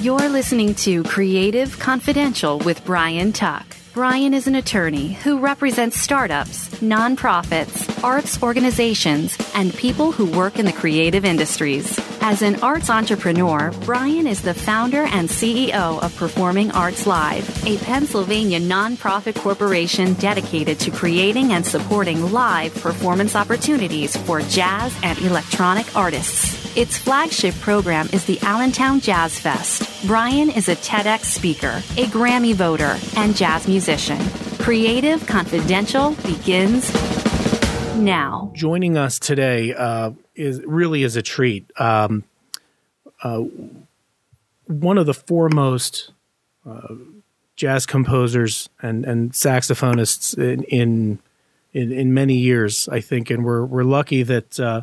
You're listening to Creative Confidential with Brian Tuck. Brian is an attorney who represents startups, nonprofits, arts organizations, and people who work in the creative industries. As an arts entrepreneur, Brian is the founder and CEO of Performing Arts Live, a Pennsylvania nonprofit corporation dedicated to creating and supporting live performance opportunities for jazz and electronic artists. Its flagship program is the Allentown Jazz Fest. Brian is a TEDx speaker, a Grammy voter, and jazz musician. Creative Confidential begins now. Joining us today uh, is really is a treat. Um, uh, one of the foremost uh, jazz composers and, and saxophonists in, in, in in many years, I think, and we're we're lucky that uh,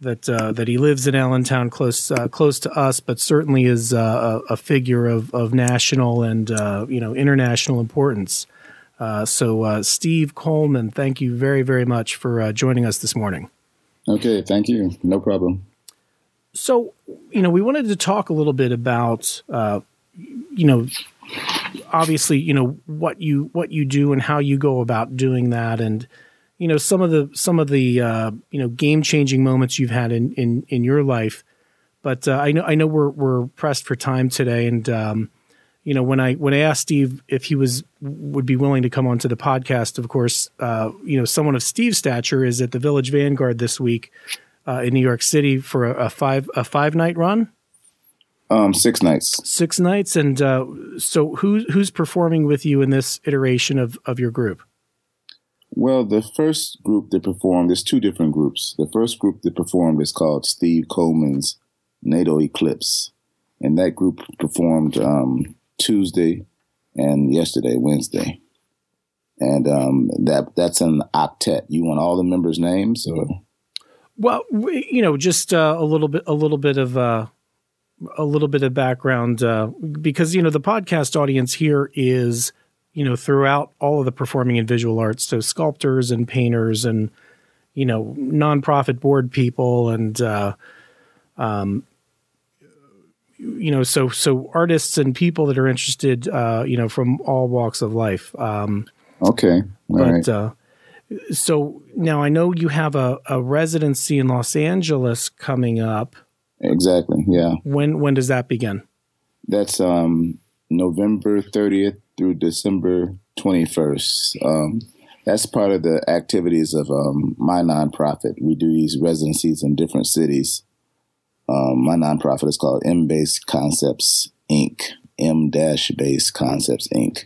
that uh, that he lives in Allentown, close uh, close to us, but certainly is uh, a, a, figure of, of national and you know international importance. So, Steve Coleman, thank you very very much for joining us this morning. Okay, thank you. No problem. So, you know, we wanted to talk a little bit about uh, you know obviously you know what you what you do and how you go about doing that and you know some of the some of the uh, you know game changing moments you've had in in in your life. But uh, I know I know we're we're pressed for time today, and um, you know when I when I asked Steve if he was would be willing to come onto the podcast, of course, uh, you know someone of Steve's stature is at the Village Vanguard this week uh, in New York City for a, a five a five night run. Um, six nights. Six nights, and uh, so who's who's performing with you in this iteration of of your group? Well, the first group that performed, there's two different groups. The first group that performed is called Steve Coleman's Natal Eclipse. And that group performed um, Tuesday and yesterday, Wednesday. And um, that that's an octet. You want all the members' names, or? Well, you know, just uh, a little bit, a little bit of uh, a little bit of background, uh, because you know the podcast audience here is you know, throughout all of the performing and visual arts. So sculptors and painters and, you know, nonprofit board people and, uh, um, you know, so so artists and people that are interested, uh, you know, from all walks of life. Um, okay, all but right. uh, so now I know you have a, a residency in Los Angeles coming up. Exactly. Yeah. When when does that begin? That's um, November thirtieth through December 21st. Um, that's part of the activities of um, my nonprofit. We do these residencies in different cities. Um, my nonprofit is called M Base Concepts Inc. M Dash Base Concepts Inc.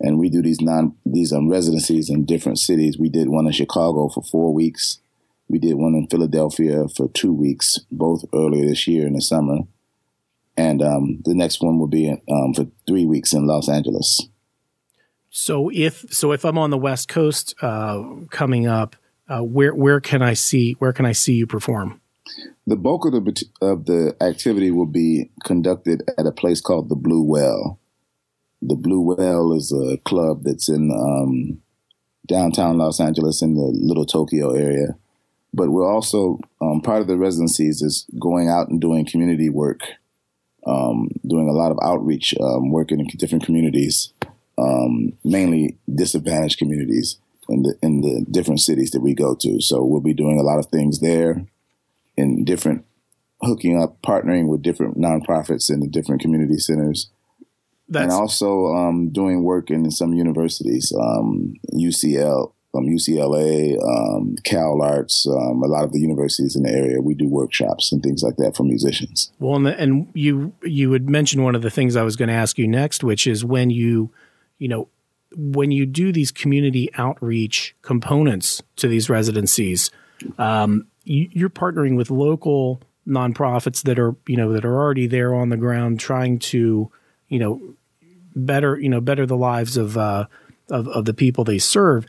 And we do these non these um, residencies in different cities. We did one in Chicago for four weeks. We did one in Philadelphia for two weeks, both earlier this year in the summer and um, the next one will be um, for three weeks in Los Angeles. So if so, if I'm on the West Coast uh, coming up, uh, where where can I see where can I see you perform? The bulk of the of the activity will be conducted at a place called the Blue Whale. The Blue Whale is a club that's in um, downtown Los Angeles in the Little Tokyo area. But we're also um, part of the residencies is going out and doing community work um, doing a lot of outreach, um, working in different communities, um, mainly disadvantaged communities in the in the different cities that we go to. So we'll be doing a lot of things there, in different hooking up, partnering with different nonprofits in the different community centers. That's- and also um, doing work in some universities, UCL, um, um, UCLA, um, Cal Arts, um, a lot of the universities in the area. We do workshops and things like that for musicians. Well, and, the, and you you had mentioned one of the things I was going to ask you next, which is when you, you know, when you do these community outreach components to these residencies, um, you're partnering with local nonprofits that are you know that are already there on the ground trying to you know better you know better the lives of uh, of, of the people they serve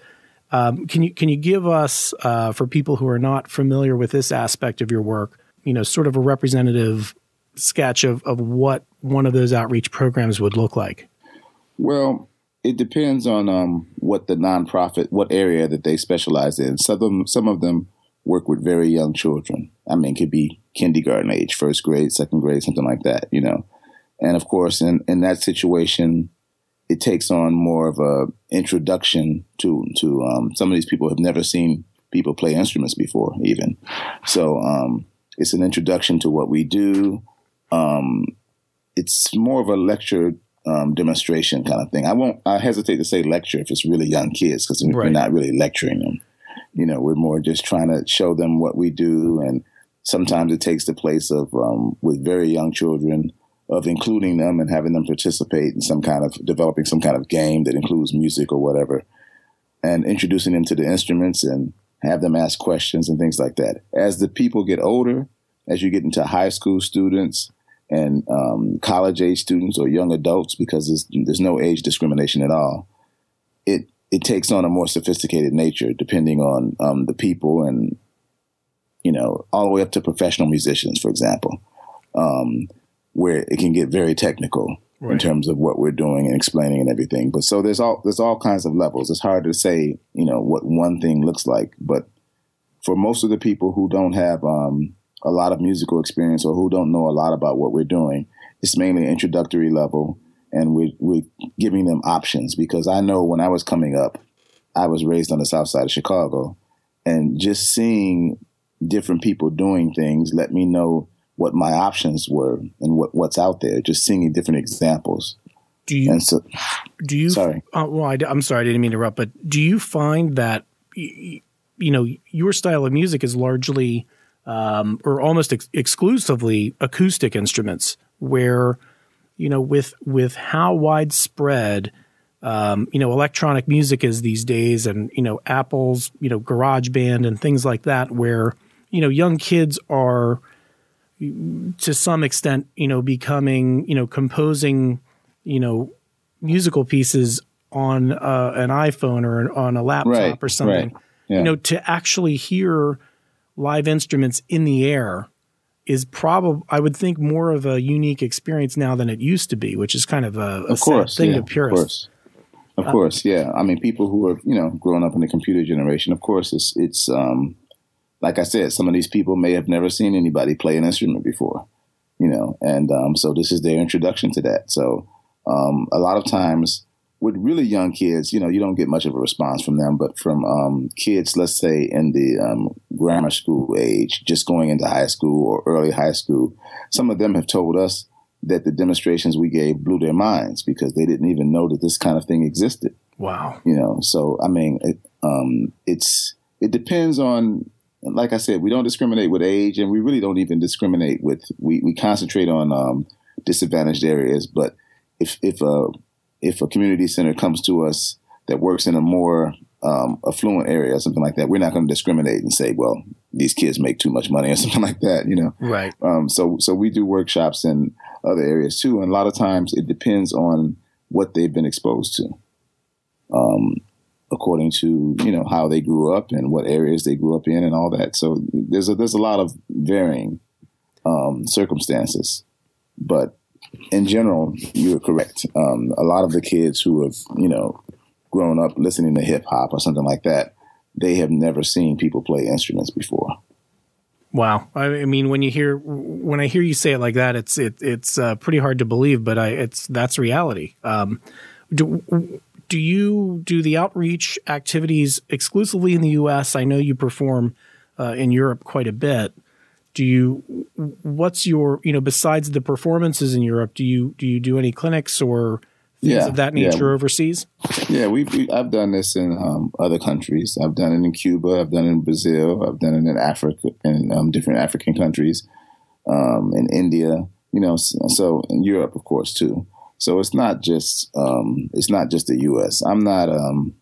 um, can you can you give us, uh, for people who are not familiar with this aspect of your work, you know, sort of a representative sketch of, of what one of those outreach programs would look like? Well, it depends on um, what the nonprofit, what area that they specialize in. Some of them, some of them work with very young children. I mean, it could be kindergarten age, first grade, second grade, something like that. You know, And of course, in, in that situation, it takes on more of a introduction to to um, some of these people have never seen people play instruments before, even. So um, it's an introduction to what we do. Um, it's more of a lecture um, demonstration kind of thing. I won't. I hesitate to say lecture if it's really young kids because right. we're not really lecturing them. You know, we're more just trying to show them what we do, and sometimes it takes the place of um, with very young children of including them and having them participate in some kind of developing some kind of game that includes music or whatever, and introducing them to the instruments and have them ask questions and things like that. As the people get older, as you get into high school students and um, college age students or young adults, because there's, there's no age discrimination at all, it it takes on a more sophisticated nature depending on um, the people and you know all the way up to professional musicians, for example, um, where it can get very technical. Right. in terms of what we're doing and explaining and everything. But so there's all there's all kinds of levels. It's hard to say, you know, what one thing looks like. But for most of the people who don't have um, a lot of musical experience or who don't know a lot about what we're doing, it's mainly introductory level, and we're, we're giving them options because I know when I was coming up, I was raised on the south side of Chicago, and just seeing different people doing things let me know what my options were and what, what's out there, just seeing different examples. Do you, so, do you, sorry. Uh, well, I, am sorry, I didn't mean to interrupt, but do you find that, you know, your style of music is largely um, or almost ex- exclusively acoustic instruments where, you know, with, with how widespread, um, you know, electronic music is these days and, you know, Apple's, you know, GarageBand and things like that, where, you know, young kids are, to some extent, you know, becoming, you know, composing, you know, musical pieces on uh, an iPhone or on a laptop right, or something. Right. Yeah. You know, to actually hear live instruments in the air is probably, I would think, more of a unique experience now than it used to be, which is kind of a, a of course, thing yeah, to purists. Of course. Of uh, course, yeah. I mean, people who are, you know, growing up in the computer generation, of course, it's, it's, um, like I said, some of these people may have never seen anybody play an instrument before, you know, and um, so this is their introduction to that. So um, a lot of times with really young kids, you know, you don't get much of a response from them, but from um, kids, let's say in the um, grammar school age, just going into high school or early high school, some of them have told us that the demonstrations we gave blew their minds because they didn't even know that this kind of thing existed. Wow. You know, so I mean, it, um, it's it depends on like I said, we don't discriminate with age, and we really don't even discriminate with. We, we concentrate on um, disadvantaged areas, but if if a if a community center comes to us that works in a more um, affluent area or something like that, we're not going to discriminate and say, well, these kids make too much money or something like that, you know. Right. Um, so so we do workshops in other areas too, and a lot of times it depends on what they've been exposed to. Um, according to you know how they grew up and what areas they grew up in and all that. So there's a there's a lot of varying um, circumstances, but in general, you're correct. Um, a lot of the kids who have you know grown up listening to hip hop or something like that, they have never seen people play instruments before. Wow, I mean, when you hear when I hear you say it like that, it's it, it's uh, pretty hard to believe, but I it's that's reality. Um, do, do you do the outreach activities exclusively in the U.S.? I know you perform uh, in Europe quite a bit. Do you? What's your you know besides the performances in Europe? Do you do you do any clinics or things yeah, of that nature yeah. overseas? Yeah, we, we I've done this in um, other countries. I've done it in Cuba. I've done it in Brazil. I've done it in Africa in um, different African countries, um, in India. You know, so in Europe, of course, too. So it's not just um, it's not just the U.S. I'm not um,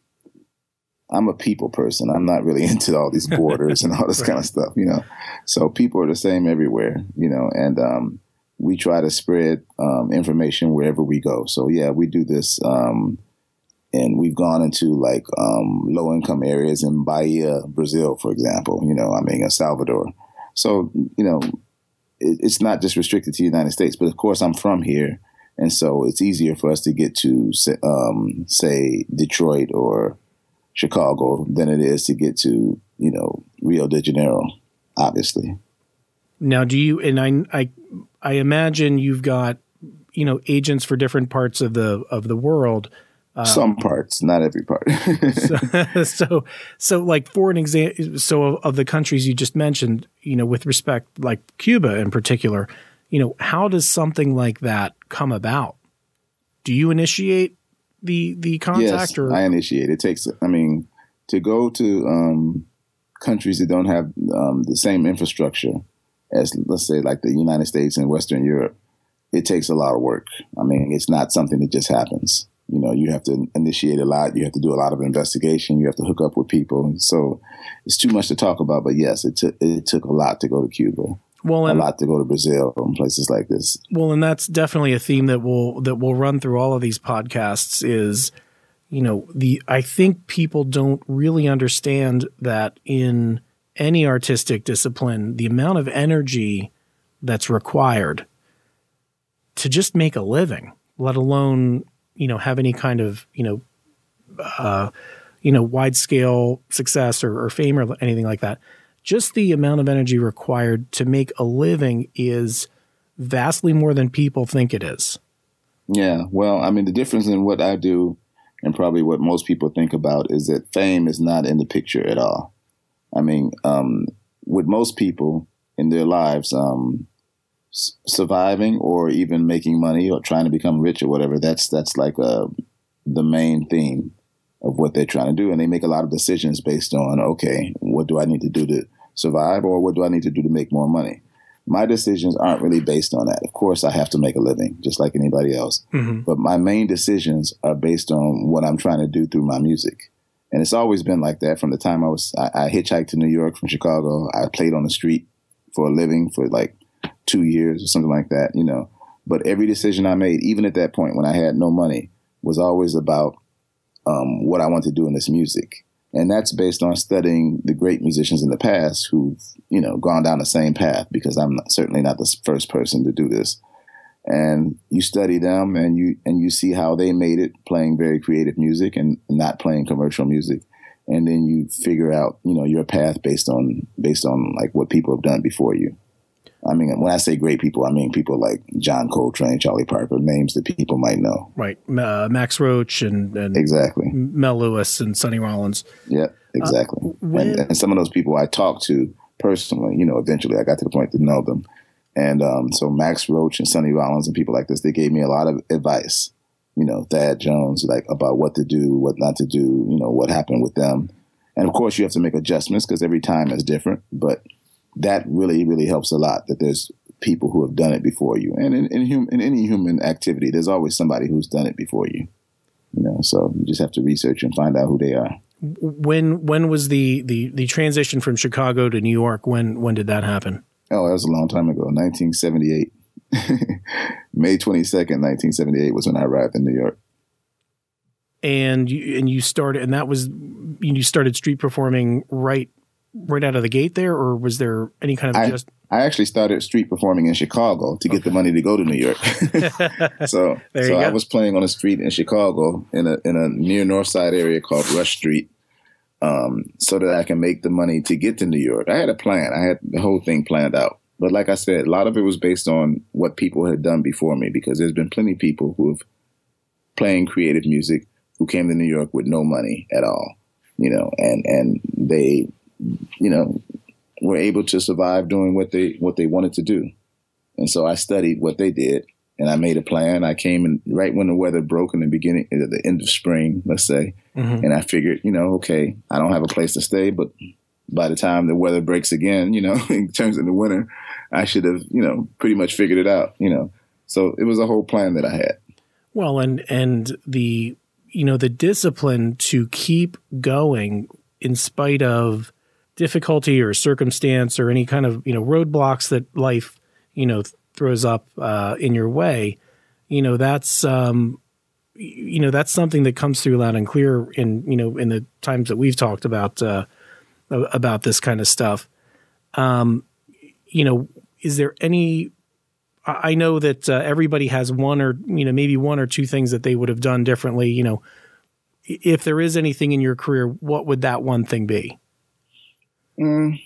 I'm a people person. I'm not really into all these borders and all this right. kind of stuff, you know. So people are the same everywhere, you know, and um, we try to spread um, information wherever we go. So yeah, we do this, um, and we've gone into like um, low income areas in Bahia, Brazil, for example. You know, I mean, El Salvador. So you know, it, it's not just restricted to the United States, but of course, I'm from here. And so it's easier for us to get to, um, say, Detroit or Chicago than it is to get to, you know, Rio de Janeiro, obviously. Now, do you, and I, I, I imagine you've got you know agents for different parts of the of the world. Uh, Some parts, not every part. so, so, so, like for an example, so of, of the countries you just mentioned, you know, with respect, like Cuba in particular, you know, how does something like that come about? Do you initiate the the contact? Yes, or? I initiate. It takes. I mean, to go to um, countries that don't have um, the same infrastructure as, let's say, like the United States and Western Europe, it takes a lot of work. I mean, it's not something that just happens. You know, you have to initiate a lot. You have to do a lot of investigation. You have to hook up with people. So it's too much to talk about. But yes, it took it took a lot to go to Cuba well, and, a lot to go to Brazil and places like this. Well, and that's definitely a theme that will that will run through all of these podcasts. Is you know the I think people don't really understand that in any artistic discipline, the amount of energy that's required to just make a living, let alone you know have any kind of you know uh, you know wide scale success or, or fame or anything like that just the amount of energy required to make a living is vastly more than people think it is. Yeah, well, I mean, the difference in what I do and probably what most people think about is that fame is not in the picture at all. I mean, um, with most people in their lives, um, surviving or even making money or trying to become rich or whatever, that's that's like uh, the main theme of what they're trying to do, and they make a lot of decisions based on okay, what do I need to do to survive or what do I need to do to make more money? My decisions aren't really based on that. Of course, I have to make a living just like anybody else. Mm-hmm. But my main decisions are based on what I'm trying to do through my music. And it's always been like that from the time I was, I, I hitchhiked to New York from Chicago. I played on the street for a living for like two years or something like that, you know. But every decision I made, even at that point when I had no money, was always about um, what I want to do in this music and that's based on studying the great musicians in the past who've you know gone down the same path because i'm not, certainly not the first person to do this. And you study them and you and you see how they made it playing very creative music and not playing commercial music. And then you figure out you know your path based on based on like what people have done before you I mean, when I say great people, I mean people like John Coltrane, Charlie Parker, names that people might know. Right, uh, Max Roach and, and, exactly Mel Lewis and Sonny Rollins. Yeah, exactly. Uh, when, and, and, some of those people I talked to personally, you know, eventually I got to the point to know them. And um, so Max Roach and Sonny Rollins and people like this, they gave me a lot of advice. You know, Thad Jones, like about what to do, what not to do. You know, what happened with them. And of course, you have to make adjustments because every time is different. But that really, really helps a lot that there's people who have done it before you. And in, in, hum, in any human activity, there's always somebody who's done it before you. You know, so you just have to research and find out who they are. When when was the, the, the transition from Chicago to New York? When when did that happen? Oh, that was a long time ago, 1978. May 22nd, 1978 was when I arrived in New York. And you, and you started, and that was you started street performing right right out of the gate there, or was there any kind of I, just? I actually started street performing in Chicago to get okay. the money to go to New York. so, so I was playing on a street in Chicago in a in a near North Side area called Rush Street, um, so that I can make the money to get to New York. I had a plan. I had the whole thing planned out. But like I said, a lot of it was based on what people had done before me because there's been plenty of people who have playing creative music who came to New York with no money at all, you know, and and they you know, were able to survive doing what they what they wanted to do. And so I studied what they did and I made a plan. I came in right when the weather broke in the beginning at the end of spring, let's say. Mm-hmm. And I figured, you know, okay, I don't have a place to stay, but by the time the weather breaks again, you know, in terms of the winter, I should have, you know, pretty much figured it out, you know. So it was a whole plan that I had. Well, and and the you know the discipline to keep going in spite of difficulty or circumstance or any kind of you know roadblocks that life you know throws up uh, in your way, you know that's um, you know that's something that comes through loud and clear in you know in the times that we've talked about uh, about this kind of stuff. Um, you know, is there any? I know that uh, everybody has one or you know maybe one or two things that they would have done differently. You know, if there is anything in your career, what would that one thing be? Mm.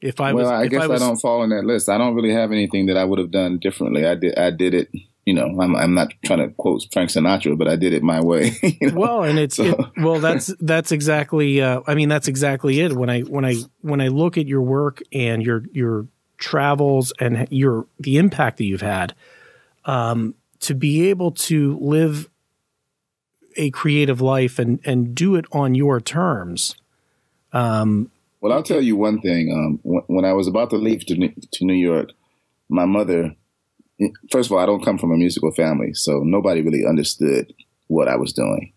If I was, well, I guess I, was, I, don't fall in that list. I don't really have anything that I would have done differently. I did, I did it you know, I'm I'm not trying to quote Frank Sinatra, but I did it my way. you know? Well, and it's so. it, well, that's that's exactly. Uh, I mean, that's exactly it. When I when I when I look at your work and your your travels and your the impact that you've had, um, to be able to live a creative life and and do it on your terms. Um, well, I'll tell you one thing. Um, when I was about to leave to New, to New York, my mother. First of all, I don't come from a musical family, so nobody really understood what I was doing.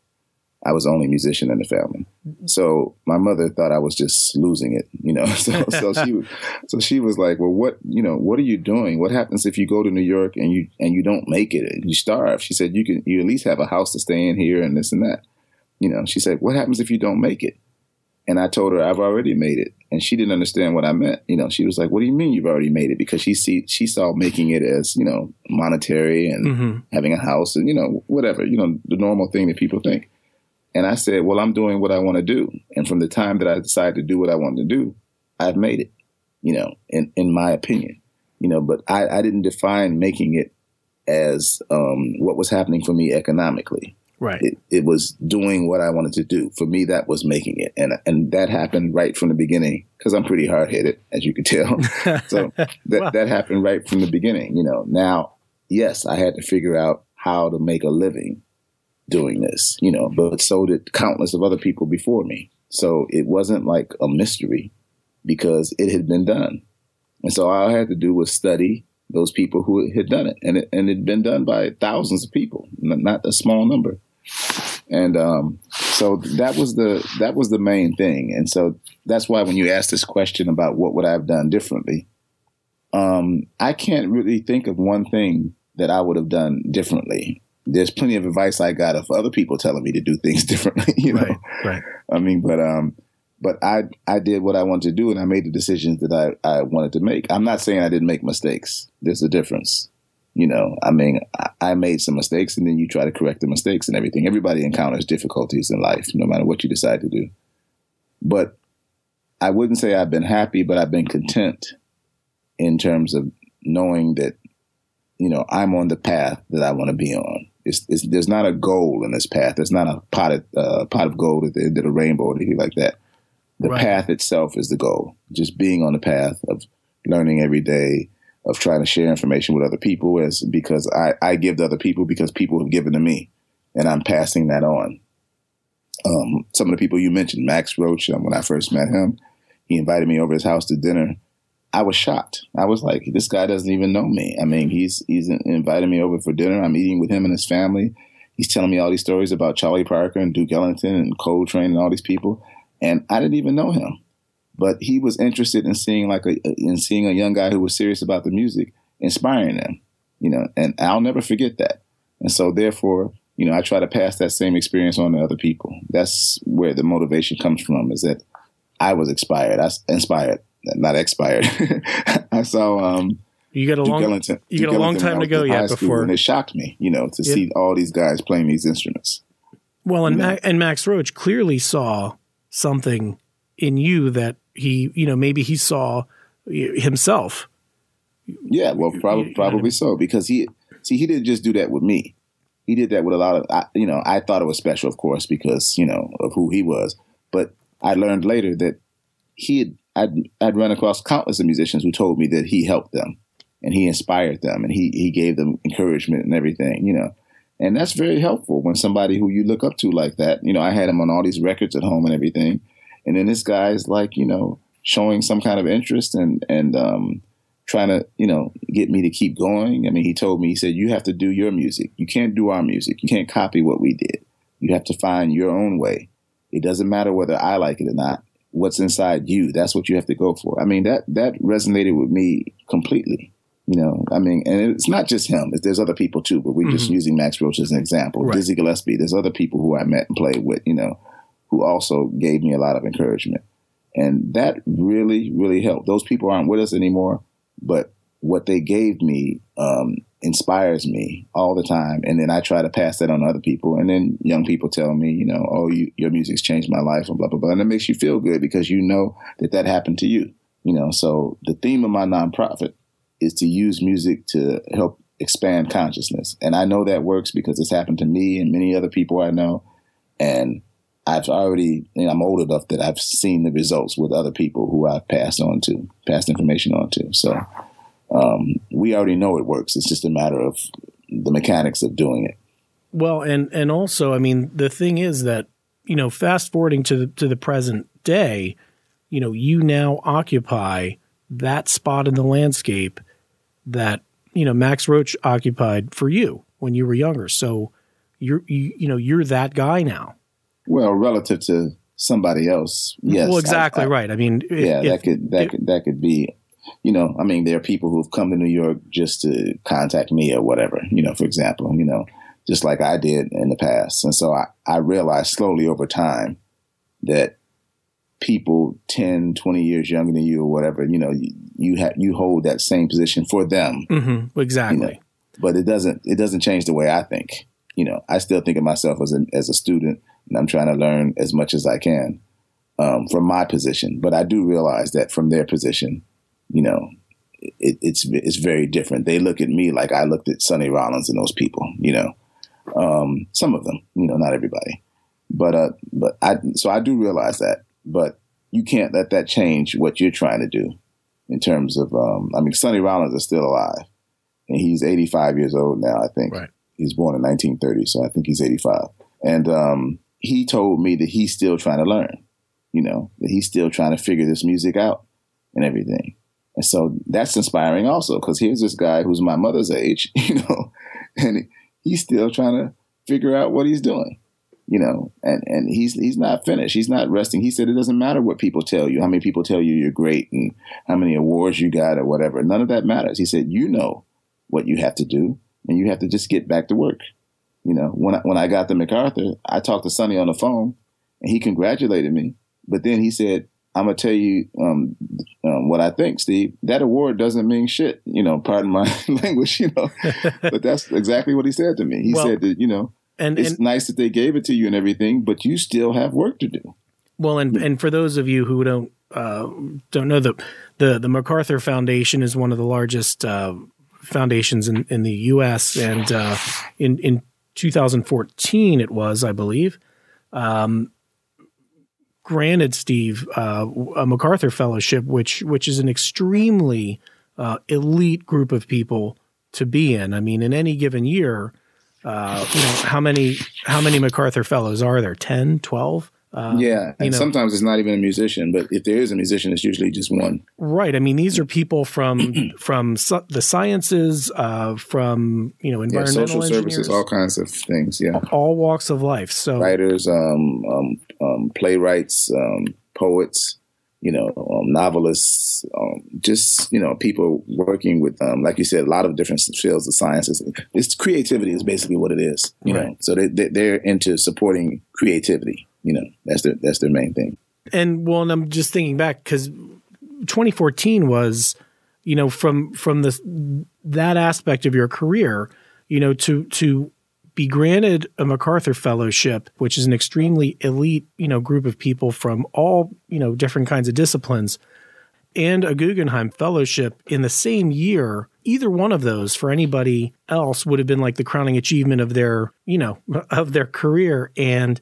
I was the only musician in the family. So my mother thought I was just losing it, you know. So, so she was, so she was like, "Well, what, you know, what are you doing? What happens if you go to New York and you and you don't make it and you starve?" She said, "You can you at least have a house to stay in here and this and that." You know, she said, "What happens if you don't make it?" And I told her I've already made it, and she didn't understand what I meant. You know, she was like, "What do you mean you've already made it?" Because she see she saw making it as you know monetary and mm-hmm. having a house and you know whatever you know the normal thing that people think. And I said, well, I'm doing what I want to do. And from the time that I decided to do what I wanted to do, I've made it, you know, in, in my opinion, you know, but I, I didn't define making it as um, what was happening for me economically. Right. It, it, was doing what I wanted to do. For me, that was making it. And, and that happened right from the beginning because I'm pretty hard headed, as you could tell. so that, well. that happened right from the beginning, you know. Now, yes, I had to figure out how to make a living doing this, you know, but so did countless of other people before me. So it wasn't like a mystery because it had been done. And so all I had to do was study those people who had done it. And it, and it had been done by thousands of people, not a small number. And um, so that was the that was the main thing. And so that's why when you ask this question about what would I have done differently, um, I can't really think of one thing that I would have done differently there's plenty of advice I got of other people telling me to do things differently. You know, right, right. I mean, but um, but I I did what I wanted to do, and I made the decisions that I I wanted to make. I'm not saying I didn't make mistakes. There's a difference. You know, I mean, I, I made some mistakes, and then you try to correct the mistakes and everything. Everybody encounters difficulties in life, no matter what you decide to do. But I wouldn't say I've been happy, but I've been content in terms of knowing that you know I'm on the path that I want to be on it's, it's, there's not a goal in this path. There's not a pot of, uh, pot of gold at the end of the rainbow or anything like that. The right. path itself is the goal. Just being on the path of learning every day, of trying to share information with other people is because I, I give to other people because people have given to me and I'm passing that on. Um, some of the people you mentioned, Max Roach, um, when I first met him, he invited me over his house to dinner I was shocked. I was like, this guy doesn't even know me. I mean, he's he's invited me over for dinner. I'm eating with him and his family. He's telling me all these stories about Charlie Parker and Duke Ellington and Coltrane and all these people, and I didn't even know him. But he was interested in seeing like a in seeing a young guy who was serious about the music, inspiring them. You know, and I'll never forget that. And so, therefore, you know, I try to pass that same experience on to other people. That's where the motivation comes from. Is that I was inspired. I inspired not expired. I saw um, you got a Duke long Ellington, you got a long time to go yet before, and it shocked me, you know, to see all these guys playing these instruments. Well, and Ma- and Max Roach clearly saw something in you that he, you know, maybe he saw himself. Yeah, well, probably probably so because he see he didn't just do that with me. He did that with a lot of I, you know. I thought it was special, of course, because you know of who he was. But I learned later that he had I'd, I'd run across countless of musicians who told me that he helped them and he inspired them and he, he gave them encouragement and everything, you know. And that's very helpful when somebody who you look up to like that, you know, I had him on all these records at home and everything. And then this guy's like, you know, showing some kind of interest and, and, um, trying to, you know, get me to keep going. I mean, he told me, he said, you have to do your music. You can't do our music. You can't copy what we did. You have to find your own way. It doesn't matter whether I like it or not what's inside you. That's what you have to go for. I mean, that that resonated with me completely. You know, I mean, and it's not just him. There's other people too, but we're mm-hmm. just using Max Roach as an example. Right. Dizzy Gillespie. There's other people who I met and played with. You know, who also gave me a lot of encouragement, and that really, really helped. Those people aren't with us anymore, but what they gave me um, inspires me all the time. And then I try to pass that on to other people. And then young people tell me, you know, oh, you, your music's changed my life and blah, blah, blah. And it makes you feel good because you know that that happened to you, you know. So the theme of my nonprofit is to use music to help expand consciousness. And I know that works because it's happened to me and many other people I know. And I've already, you know, I'm old enough that I've seen the results with other people who I've passed on to, passed information on to. So um, we already know it works. It's just a matter of the mechanics of doing it. Well, and and also, I mean, the thing is that you know, fast forwarding to the, to the present day, you know, you now occupy that spot in the landscape that you know Max Roach occupied for you when you were younger. So you're you, you know you're that guy now. Well, relative to somebody else, yes. Well, exactly I, I, right. I mean, if, yeah, that could that if, could that could be. You know, I mean, there are people who've come to New York just to contact me or whatever. You know, for example, you know, just like I did in the past, and so I I realized slowly over time that people 10 20 years younger than you or whatever you know you, you have you hold that same position for them. Mm-hmm. exactly. You know? but it doesn't it doesn't change the way i think. You know i still think of myself as a, as a student and i'm trying to learn as much as i can um, from my position. But i do realize that from their position you know it, it's it's very different. They look at me like i looked at sonny rollins and those people you know um, some of them you know not everybody. But uh, but I so I do realize that but you can't let that change what you're trying to do in terms of, um, I mean, Sonny Rollins is still alive and he's 85 years old now, I think. Right. He's born in 1930, so I think he's 85. And um, he told me that he's still trying to learn, you know, that he's still trying to figure this music out and everything. And so that's inspiring also because here's this guy who's my mother's age, you know, and he's still trying to figure out what he's doing you know, and and he's he's not finished. He's not resting. He said it doesn't matter what people tell you, how many people tell you you're great, and how many awards you got or whatever. None of that matters. He said you know what you have to do, and you have to just get back to work. You know, when I, when I got the MacArthur, I talked to Sonny on the phone, and he congratulated me. But then he said, "I'm gonna tell you um, um, what I think, Steve. That award doesn't mean shit. You know, pardon my language. You know, but that's exactly what he said to me. He well, said that you know." And it's and, nice that they gave it to you and everything, but you still have work to do. Well, and and for those of you who don't uh, don't know the the the MacArthur Foundation is one of the largest uh, foundations in, in the U.S. and uh, in in 2014 it was, I believe, um, granted Steve uh, a MacArthur Fellowship, which which is an extremely uh, elite group of people to be in. I mean, in any given year uh, you know, how many how many MacArthur Fellows are there? 10, 12? Uh, yeah, and know. sometimes it's not even a musician, but if there is a musician, it's usually just one. Right. I mean, these are people from from the sciences, uh, from you know, environmental yeah, social services, all kinds of things. Yeah, all walks of life. So writers, um, um, um, playwrights, um, poets, you know, um, novelists, um, just you know, people working with, um, like you said, a lot of different fields of sciences. It's creativity is basically what it is, you right. know. So they, they're into supporting creativity. You know, that's their that's their main thing. And well, and I'm just thinking back because 2014 was, you know, from from the that aspect of your career, you know, to to be granted a MacArthur Fellowship, which is an extremely elite, you know, group of people from all, you know, different kinds of disciplines, and a Guggenheim Fellowship in the same year, either one of those for anybody else would have been like the crowning achievement of their, you know, of their career. And,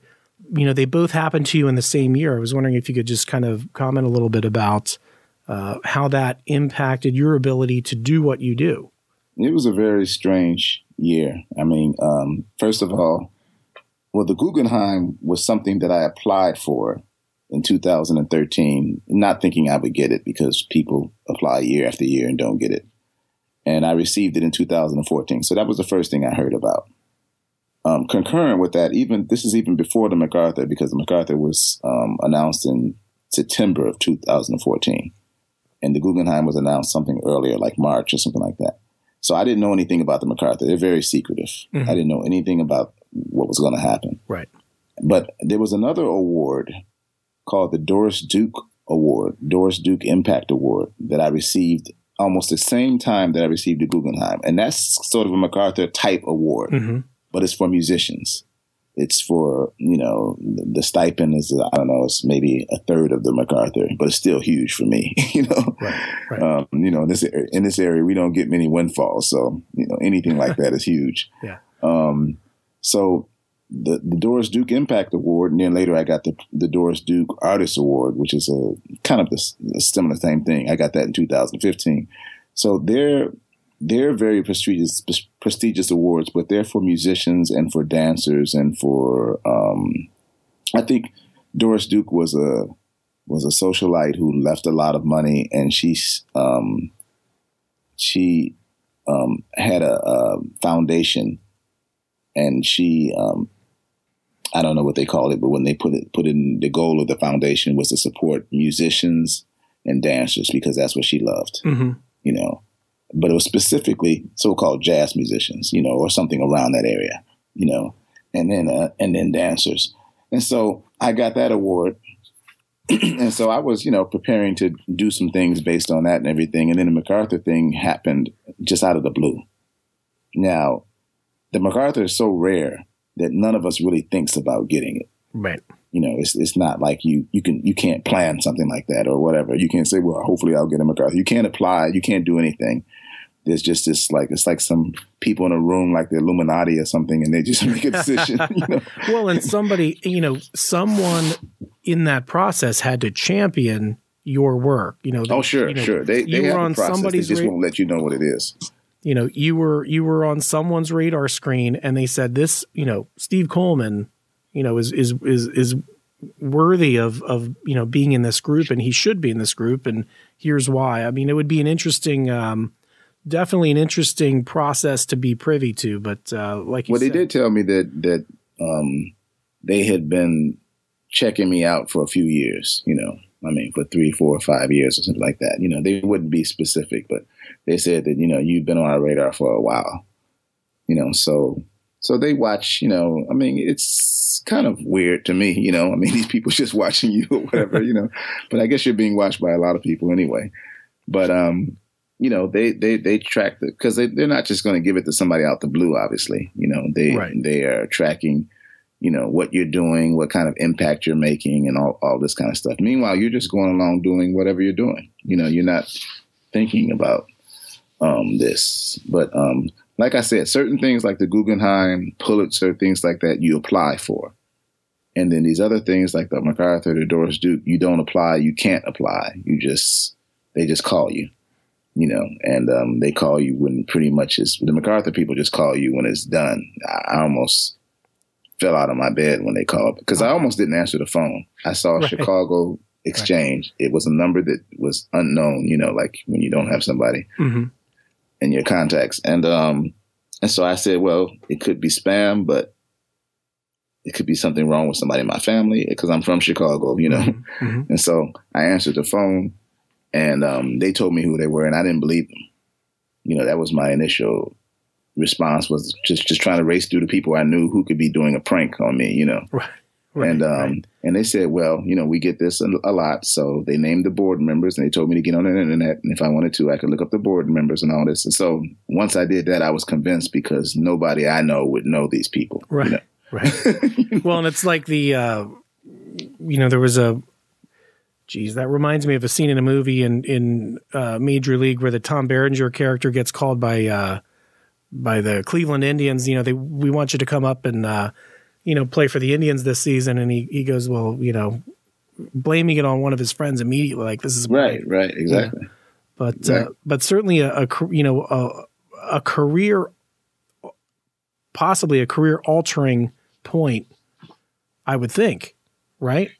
you know, they both happened to you in the same year. I was wondering if you could just kind of comment a little bit about uh, how that impacted your ability to do what you do. It was a very strange year. I mean, um, first of all, well, the Guggenheim was something that I applied for in 2013, not thinking I would get it because people apply year after year and don't get it. And I received it in 2014. So that was the first thing I heard about. Um, concurrent with that, even this is even before the MacArthur because the MacArthur was um, announced in September of 2014, and the Guggenheim was announced something earlier, like March or something like that. So I didn't know anything about the MacArthur. They're very secretive. Mm-hmm. I didn't know anything about what was going to happen. Right. But there was another award called the Doris Duke Award, Doris Duke Impact Award, that I received almost the same time that I received the Guggenheim. And that's sort of a MacArthur type award, mm-hmm. but it's for musicians. It's for you know the stipend is I don't know it's maybe a third of the MacArthur, but it's still huge for me. You know, right, right. Um, you know in this in this area we don't get many windfalls, so you know anything like that is huge. Yeah. Um, so the the Doris Duke Impact Award, and then later I got the the Doris Duke Artist Award, which is a kind of the, similar same thing. I got that in 2015. So they're they're very prestigious prestigious awards, but they're for musicians and for dancers and for um, I think Doris Duke was a was a socialite who left a lot of money, and she's um, she um, had a, a, foundation, and she um, I don't know what they call it, but when they put it put in the goal of the foundation was to support musicians and dancers because that's what she loved, mm-hmm. you know but it was specifically so-called jazz musicians, you know, or something around that area, you know, and then uh, and then dancers. And so I got that award. and so I was, you know, preparing to do some things based on that and everything. And then the MacArthur thing happened just out of the blue. Now, the MacArthur is so rare that none of us really thinks about getting it. Right. You know, it's it's not like you you can you can't plan something like that or whatever. You can't say, well, hopefully I'll get a MacArthur. You can't apply. You can't do anything there's just this like it's like some people in a room like the Illuminati or something, and they just make a decision. you know? Well, and somebody, you know, someone in that process had to champion your work. You know, oh sure, you know, sure. They, they were on somebody's. They just ra- won't let you know what it is. You know, you were you were on someone's radar screen, and they said this. You know, Steve Coleman, you know, is is is is worthy of of you know being in this group, and he should be in this group, and here's why. I mean, it would be an interesting. Um, definitely an interesting process to be privy to. But uh, like well, said, they did tell me that that um, they had been checking me out for a few years. You know, I mean, for three, four, or five years or something like that. You know, they wouldn't be specific, but they said that you know you've been on our radar for a while. You know, so so they watch. You know, I mean, it's kind of weird to me. You know, I mean, these people just watching you or whatever. you know, but I guess you're being watched by a lot of people anyway. But um, you know, they they they track the because they they're not just going to give it to somebody out the blue. Obviously, you know, they right. they are tracking, you know, what you're doing, what kind of impact you're making, and all all this kind of stuff. Meanwhile, you're just going along doing whatever you're doing. You know, you're not thinking about um, this. But um, like I said, certain things like the Guggenheim, Pulitzer, things like that, you apply for. And then these other things like the MacArthur, the Doris Duke, you don't apply, you can't apply. You just they just call you you know, and um, they call you when pretty much is the MacArthur people just call you when it's done. I, I almost fell out of my bed when they called because I almost didn't answer the phone. I saw right. Chicago Exchange. Right. It was a number that was unknown, you know, like when you don't have somebody mm-hmm. in your contacts. And um, and so I said, well, it could be spam, but it could be something wrong with somebody in my family because I'm from Chicago, you know. Mm-hmm. mm-hmm. And so I answered the phone and um, they told me who they were, and I didn't believe them. You know, that was my initial response was just just trying to race through the people I knew who could be doing a prank on me. You know, right. Right, and um, right. and they said, well, you know, we get this a, a, lot, so they named the board members, and they told me to get on the internet, and if I wanted to, I could look up the board members and all this. And so once I did that, I was convinced because nobody I know would know these people. Right. You know? Right. well, and it's like the, uh, you know, there was a Geez, that reminds me of a scene in a movie in in uh, Major League where the Tom Berenger character gets called by uh, by the Cleveland Indians. You know, they we want you to come up and uh, you know play for the Indians this season, and he he goes, well, you know, blaming it on one of his friends immediately, like this is right, right, exactly. Yeah. But uh, but certainly a, a, you know a, a career, possibly a career altering point, I would think, right?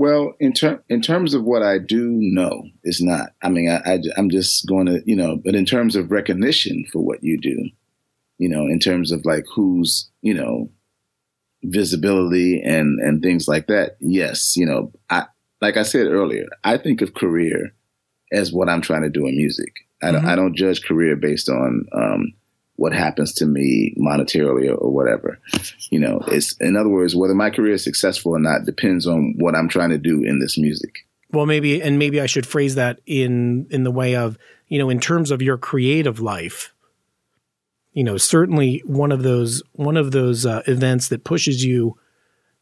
Well, in ter- in terms of what I do know, it's not. I mean, I, I I'm just going to you know, but in terms of recognition for what you do, you know, in terms of like who's you know visibility and and things like that. Yes, you know, I like I said earlier, I think of career as what I'm trying to do in music. I don't, mm-hmm. I don't judge career based on um, what happens to me monetarily or, or, whatever. You know, it's in other words, whether my career is successful or not depends on what I'm trying to do in this music. Well, maybe, and maybe I should phrase that in in the way of you know, in terms of your creative life. you know, certainly one of those one of those uh, events that pushes you,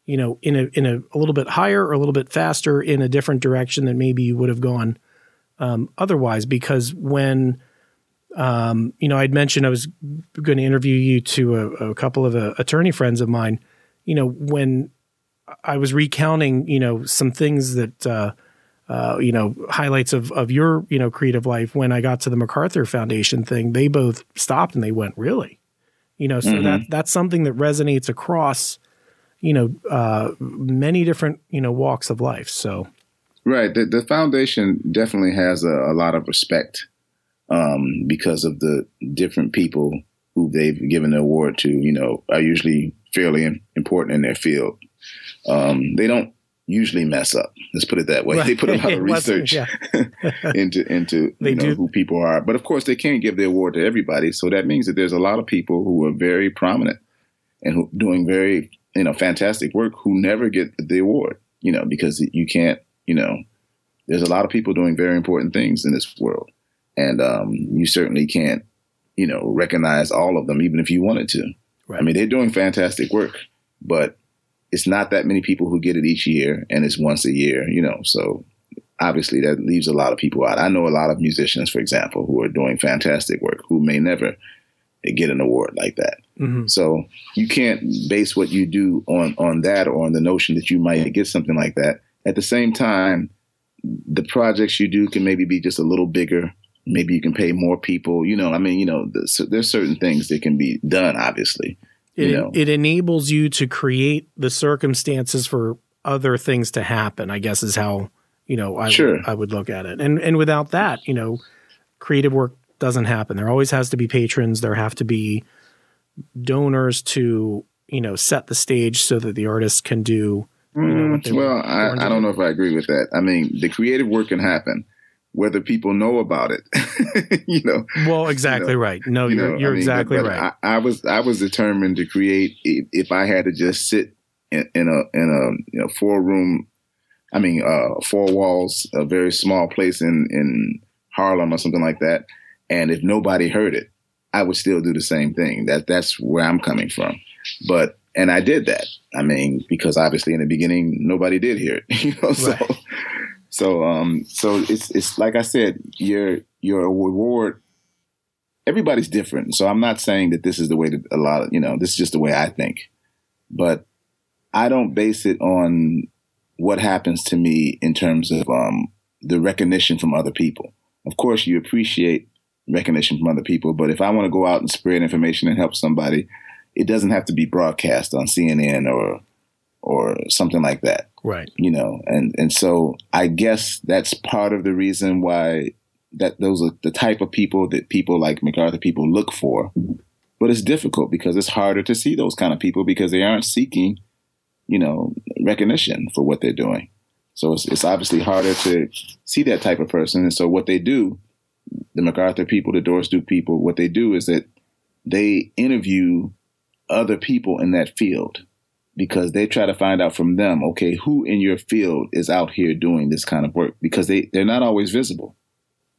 you know, in a in a, a little bit higher or a little bit faster in a different direction than maybe you would have gone um, otherwise. Because when um, you know, I'd mentioned I was going to interview you to a, a couple of uh, attorney friends of mine. You know, when I was recounting, you know, some things that, uh, uh, you know, highlights of, of your, you know, creative life. When I got to the MacArthur Foundation thing, they both stopped and they went, really? You know, so mm-hmm. that that's something that resonates across, you know, uh, many different, you know, walks of life. So, right. The, the foundation definitely has a, a lot of respect um, because of the different people who they've given the award to, you know, are usually fairly important in their field. Um, they don't usually mess up. Let's put it that way. Right. They put a lot of research yeah. into into you know, who people are. But of course, they can't give the award to everybody. So that means that there's a lot of people who are very prominent and who doing very you know fantastic work who never get the award. You know because you can't. You know, there's a lot of people doing very important things in this world, and um, you certainly can't. You know, recognize all of them, even if you wanted to. Right. I mean, they're doing fantastic work, but it's not that many people who get it each year and it's once a year, you know. So obviously that leaves a lot of people out. I know a lot of musicians, for example, who are doing fantastic work who may never get an award like that. Mm-hmm. So you can't base what you do on on that or on the notion that you might get something like that. At the same time, the projects you do can maybe be just a little bigger. Maybe you can pay more people. You know, I mean, you know, there's certain things that can be done, obviously. It, you know. it enables you to create the circumstances for other things to happen. I guess is how you know I sure. I would look at it. And and without that, you know, creative work doesn't happen. There always has to be patrons. There have to be donors to you know set the stage so that the artist can do. You know, mm, well, I, I don't know if I agree with that. I mean, the creative work can happen whether people know about it. you know. Well, exactly you know, right. No, you you're, you're I mean, exactly but, but right. I, I, was I was determined to create if, if I had to just sit in, in a in a you know four room, I mean uh, four walls, a very small place in in Harlem or something like that, and if nobody heard it, I would still do the same thing. That that's where I'm coming from. But and I did that. I mean, because obviously in the beginning nobody did hear it. You know, so right. So um so it's it's like I said, your your reward everybody's different. So I'm not saying that this is the way that a lot of, you know, this is just the way I think. But I don't base it on what happens to me in terms of um the recognition from other people. Of course you appreciate recognition from other people, but if I want to go out and spread information and help somebody, it doesn't have to be broadcast on CNN or or something like that. Right. You know, and and so I guess that's part of the reason why that those are the type of people that people like MacArthur people look for. But it's difficult because it's harder to see those kind of people because they aren't seeking, you know, recognition for what they're doing. So it's, it's obviously harder to see that type of person. And so what they do, the MacArthur people, the Doris Duke people, what they do is that they interview other people in that field because they try to find out from them, okay, who in your field is out here doing this kind of work because they they're not always visible.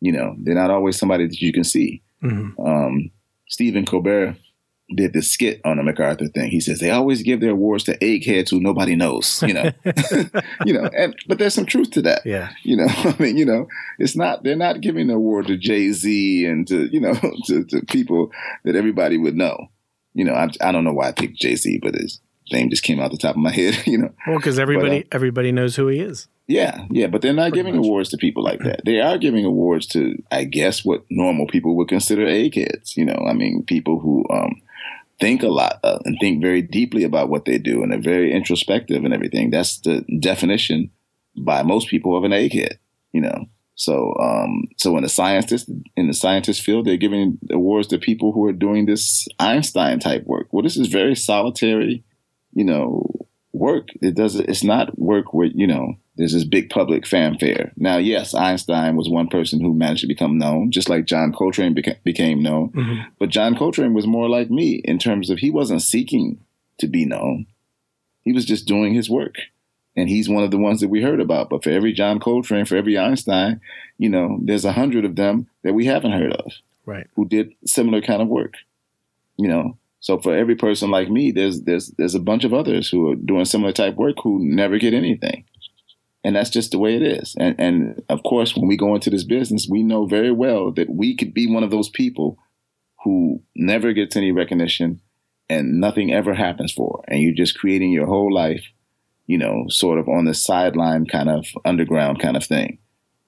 You know, they're not always somebody that you can see. Mm-hmm. Um, Stephen Colbert did this skit on the MacArthur thing. He says they always give their awards to eggheads who nobody knows. You know, you know, and but there's some truth to that. Yeah, you know, I mean, you know, it's not they're not giving the award to Jay Z and to you know to, to people that everybody would know. You know, I, I don't know why I picked Jay Z, but it's name just came out the top of my head, you know. Well, because everybody but, uh, everybody knows who he is. Yeah, yeah, but they're not Pretty giving much. awards to people like that. They are giving awards to, I guess, what normal people would consider a eggheads. You know, I mean, people who um, think a lot uh, and think very deeply about what they do and are very introspective and everything. That's the definition by most people of an egghead. You know, so um, so in the scientist in the scientist field, they're giving awards to people who are doing this Einstein type work. Well, this is very solitary you know, work. It doesn't. It's not work where you know there's this big public fanfare. Now, yes, Einstein was one person who managed to become known, just like John Coltrane beca- became known. Mm-hmm. But John Coltrane was more like me in terms of he wasn't seeking to be known. He was just doing his work. And he's one of the ones that we heard about. But for every John Coltrane, for every Einstein, you know, there's a hundred of them that we haven't heard of. Right. Who did similar kind of work. You know, so for every person like me, there's there's there's a bunch of others who are doing similar type work who never get anything. And that's just the way it is. And and of course, when we go into this business, we know very well that we could be one of those people who never gets any recognition and nothing ever happens for. And you're just creating your whole life, you know, sort of on the sideline kind of underground kind of thing.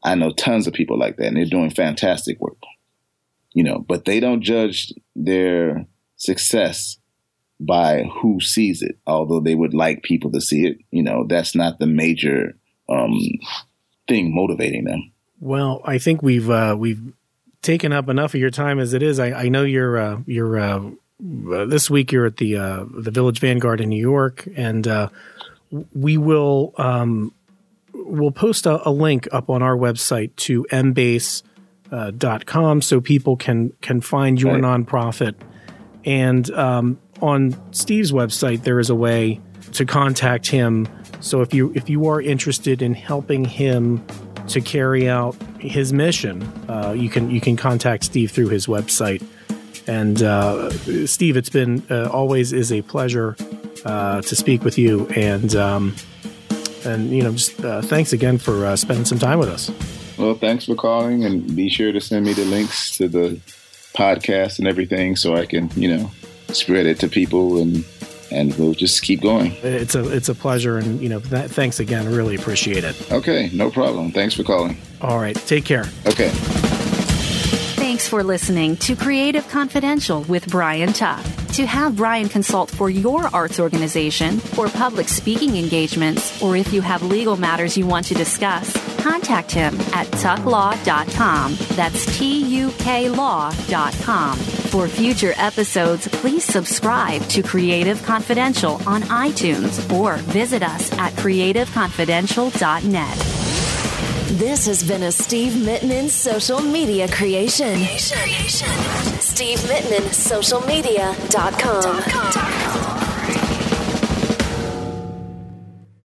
I know tons of people like that and they're doing fantastic work. You know, but they don't judge their success by who sees it, although they would like people to see it. You know, that's not the major um, thing motivating them. Well, I think we've uh, we've taken up enough of your time as it is. I, I know you're uh, you're uh, uh this week you're at the uh, the Village Vanguard in New York, and uh, we will um, we'll post a, a, link up on our website to mbase.com so people can can find your right. nonprofit. And um, on Steve's website, there is a way to contact him. So if you if you are interested in helping him to carry out his mission, uh, you can you can contact Steve through his website. And uh, Steve, it's been uh, always is a pleasure uh, to speak with you. And um, and you know, just uh, thanks again for uh, spending some time with us. Well, thanks for calling, and be sure to send me the links to the podcast and everything, so I can you know spread it to people and and we'll just keep going. It's a it's a pleasure, and you know, th- thanks again. I really appreciate it. Okay, no problem. Thanks for calling. All right, take care. Okay. Thanks for listening to Creative Confidential with Brian Tuck. To have Brian consult for your arts organization or public speaking engagements, or if you have legal matters you want to discuss, contact him at tucklaw.com. That's T U K law.com. For future episodes, please subscribe to Creative Confidential on iTunes or visit us at creativeconfidential.net. This has been a Steve Mittman social media creation. creation. Steve Mittman, socialmedia.com.